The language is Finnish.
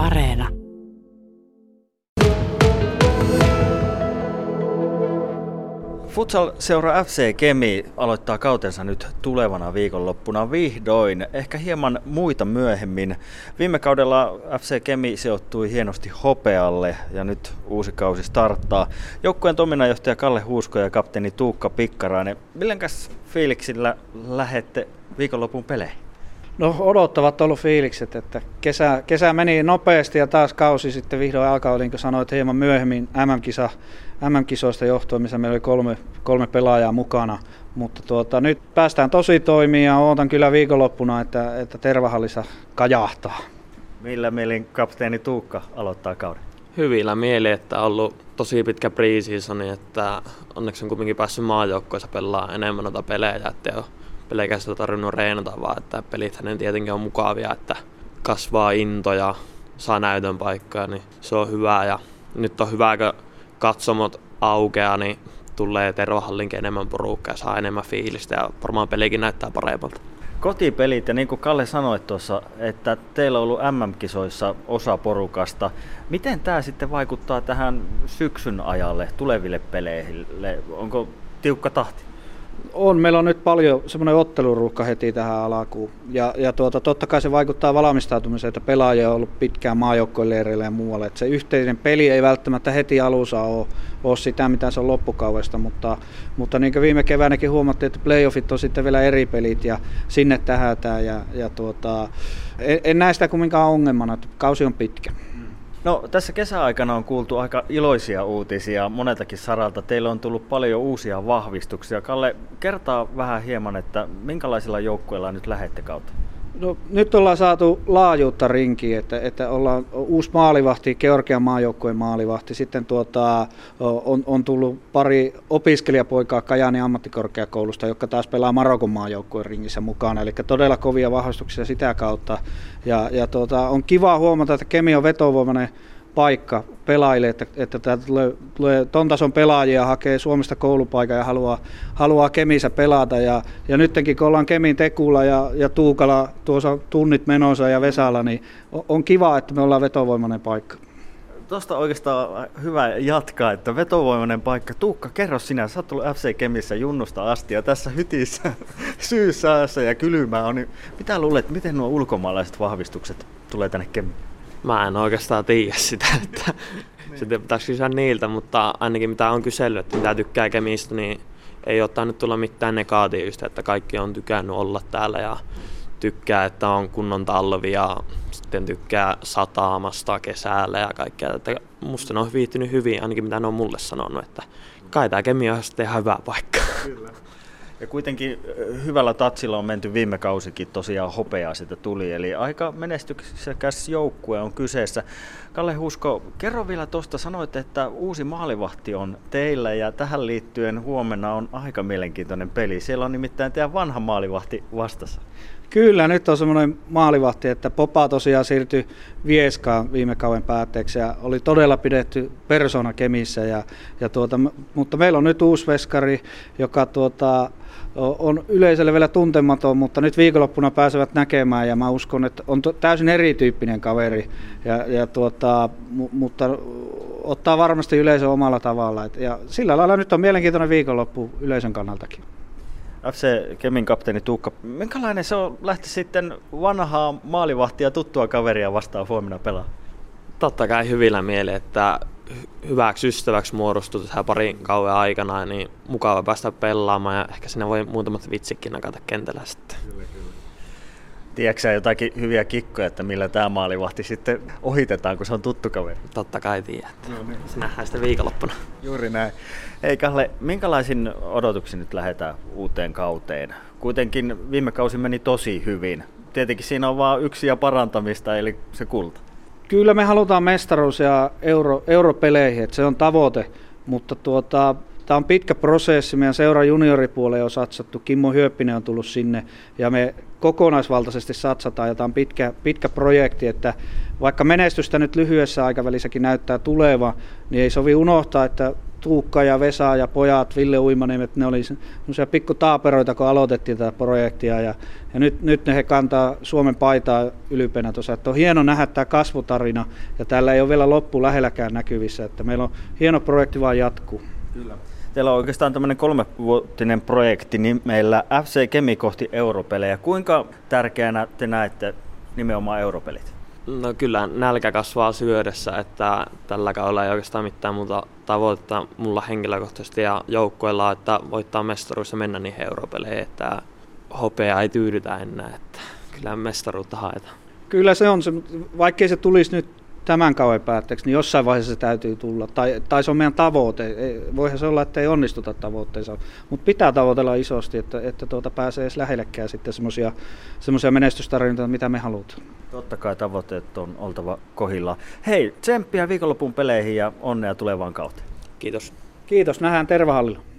Areena. Futsal-seura FC Kemi aloittaa kautensa nyt tulevana viikonloppuna vihdoin, ehkä hieman muita myöhemmin. Viime kaudella FC Kemi sijoittui hienosti hopealle ja nyt uusi kausi starttaa. Joukkueen toiminnanjohtaja Kalle Huusko ja kapteeni Tuukka Pikkarainen, millenkäs fiiliksillä lähette viikonlopun peleihin? No odottavat ollut fiilikset, että kesä, kesä meni nopeasti ja taas kausi sitten vihdoin alkaa, niin kuin sanoit hieman myöhemmin MM-kisa, MM-kisoista johtuen, missä meillä oli kolme, kolme pelaajaa mukana. Mutta tuota, nyt päästään tosi toimiin ja odotan kyllä viikonloppuna, että, että Tervahallissa kajahtaa. Millä mielin kapteeni Tuukka aloittaa kauden? Hyvillä mieli, että on ollut tosi pitkä pre-seasoni, että onneksi on kuitenkin päässyt maajoukkoissa pelaamaan enemmän noita pelejä, että on pelkästään tarvinnut reenata, vaan että pelit hänen tietenkin on mukavia, että kasvaa into ja saa näytön paikkaa, niin se on hyvä. Ja nyt on hyvä, kun katsomot aukeaa, niin tulee Tervahallinkin enemmän porukkaa saa enemmän fiilistä ja varmaan pelikin näyttää paremmalta. Kotipelit ja niin kuin Kalle sanoi tuossa, että teillä on ollut MM-kisoissa osa porukasta. Miten tämä sitten vaikuttaa tähän syksyn ajalle, tuleville peleille? Onko tiukka tahti? On, meillä on nyt paljon semmoinen otteluruuhka heti tähän alkuun. Ja, ja tuota, totta kai se vaikuttaa valmistautumiseen, että pelaajia on ollut pitkään maajoukkoileireillä ja muualle. Että se yhteinen peli ei välttämättä heti alussa ole, ole sitä, mitä se on loppukaudesta, mutta, mutta niin kuin viime keväänäkin huomattiin, että playoffit on sitten vielä eri pelit ja sinne tähätään. Ja, ja tuota, en, en näe sitä kumminkaan ongelmana, että kausi on pitkä. No tässä kesäaikana on kuultu aika iloisia uutisia moneltakin saralta. Teillä on tullut paljon uusia vahvistuksia. Kalle, kertaa vähän hieman, että minkälaisilla joukkueilla nyt lähette kautta? No, nyt ollaan saatu laajuutta rinkiin, että, että ollaan uusi maalivahti, Georgian maajoukkueen maalivahti. Sitten tuota, on, on, tullut pari opiskelijapoikaa Kajani ammattikorkeakoulusta, jotka taas pelaa Marokon maajoukkueen ringissä mukana. Eli todella kovia vahvistuksia sitä kautta. Ja, ja tuota, on kiva huomata, että Kemi on vetovoimainen paikka pelaajille, että, että täältä tulee, tulee ton tason pelaajia, hakee Suomesta koulupaikan ja haluaa, haluaa Kemissä pelata. Ja, ja nytkin kun ollaan Kemin Tekulla ja, ja Tuukala tuossa tunnit menossa ja Vesalla, niin on, kiva, että me ollaan vetovoimainen paikka. Tuosta oikeastaan hyvä jatkaa, että vetovoimainen paikka. Tuukka, kerro sinä, sä oot FC Kemissä junnusta asti ja tässä hytissä syyssäässä ja kylmää on. Mitä luulet, miten nuo ulkomaalaiset vahvistukset tulee tänne Kemiin? Mä en oikeastaan tiedä sitä, että sitten pitäisi kysyä niiltä, mutta ainakin mitä on kysellyt, että mitä tykkää Kemistä, niin ei ole nyt tulla mitään negatiivista, että kaikki on tykännyt olla täällä ja tykkää, että on kunnon talvi ja sitten tykkää sataamasta kesällä ja kaikkea. Että musta ne on viihtynyt hyvin, ainakin mitä ne on mulle sanonut, että kai tämä Kemi on sitten ihan hyvä paikka. Kyllä. Ja kuitenkin hyvällä tatsilla on menty viime kausikin, tosiaan hopeaa sitä tuli, eli aika menestyksekäs joukkue on kyseessä. Kalle Husko, kerro vielä tuosta, sanoit, että uusi maalivahti on teillä ja tähän liittyen huomenna on aika mielenkiintoinen peli. Siellä on nimittäin teidän vanha maalivahti vastassa. Kyllä, nyt on semmoinen maalivahti, että Popa tosiaan siirtyi Vieskaan viime kauden päätteeksi ja oli todella pidetty persona Kemissä. Ja, ja tuota, mutta meillä on nyt uusi veskari, joka tuota, on yleisölle vielä tuntematon, mutta nyt viikonloppuna pääsevät näkemään ja mä uskon, että on täysin erityyppinen kaveri, ja, ja tuota, mutta ottaa varmasti yleisö omalla tavalla. Ja sillä lailla nyt on mielenkiintoinen viikonloppu yleisön kannaltakin. FC Kemin kapteeni Tuukka, minkälainen se on lähti sitten vanhaa maalivahtia tuttua kaveria vastaan huomenna pelaa? Totta kai hyvillä mieli, että hyväksi ystäväksi muodostui tähän parin kauan aikana, niin mukava päästä pelaamaan ja ehkä sinne voi muutamat vitsikin nakata kentällä sitten. Kyllä, kyllä. Tiedätkö jotakin hyviä kikkoja, että millä tämä maalivahti sitten ohitetaan, kun se on tuttu kaveri? Totta kai tiedät. No niin. Se nähdään sitten viikonloppuna. Juuri näin. Hei Kalle, minkälaisin odotuksin nyt lähdetään uuteen kauteen? Kuitenkin viime kausi meni tosi hyvin. Tietenkin siinä on vain yksi ja parantamista, eli se kulta. Kyllä me halutaan mestaruus ja euro, europeleihin, että se on tavoite, mutta tuota, tämä on pitkä prosessi. Meidän seura junioripuoleen on satsattu, Kimmo Hyöppinen on tullut sinne ja me kokonaisvaltaisesti satsataan ja tämä on pitkä, pitkä projekti, että vaikka menestystä nyt lyhyessä aikavälissäkin näyttää tuleva, niin ei sovi unohtaa, että Tuukka ja Vesa ja pojat, Ville Uimaniemet, ne oli semmoisia pikku taaperoita, kun aloitettiin tätä projektia. Ja, ja nyt, nyt ne he kantaa Suomen paitaa ylpeänä tuossa. Että on hieno nähdä tämä kasvutarina ja täällä ei ole vielä loppu lähelläkään näkyvissä. Että meillä on hieno projekti vaan jatkuu. Kyllä. Teillä on oikeastaan tämmöinen kolmevuotinen projekti meillä FC Kemi kohti europelejä. Kuinka tärkeänä te näette nimenomaan europelit? No kyllä nälkä kasvaa syödessä, että tällä kaudella ei oikeastaan mitään muuta tavoitetta mulla henkilökohtaisesti ja joukkueella, että voittaa mestaruus ja mennä niihin europeleihin, että hopea ei tyydytä enää, että kyllä mestaruutta haetaan. Kyllä se on, se, vaikkei se tulisi nyt tämän kauden päätteeksi, niin jossain vaiheessa se täytyy tulla. Tai, tai se on meidän tavoite. Voihan se olla, että ei onnistuta tavoitteessa, mutta pitää tavoitella isosti, että, että tuota pääsee edes lähellekään sitten semmoisia menestystarinoita, mitä me halutaan. Totta kai tavoitteet on oltava kohilla. Hei, tsemppiä viikonlopun peleihin ja onnea tulevaan kautta. Kiitos. Kiitos, nähdään Tervahallilla.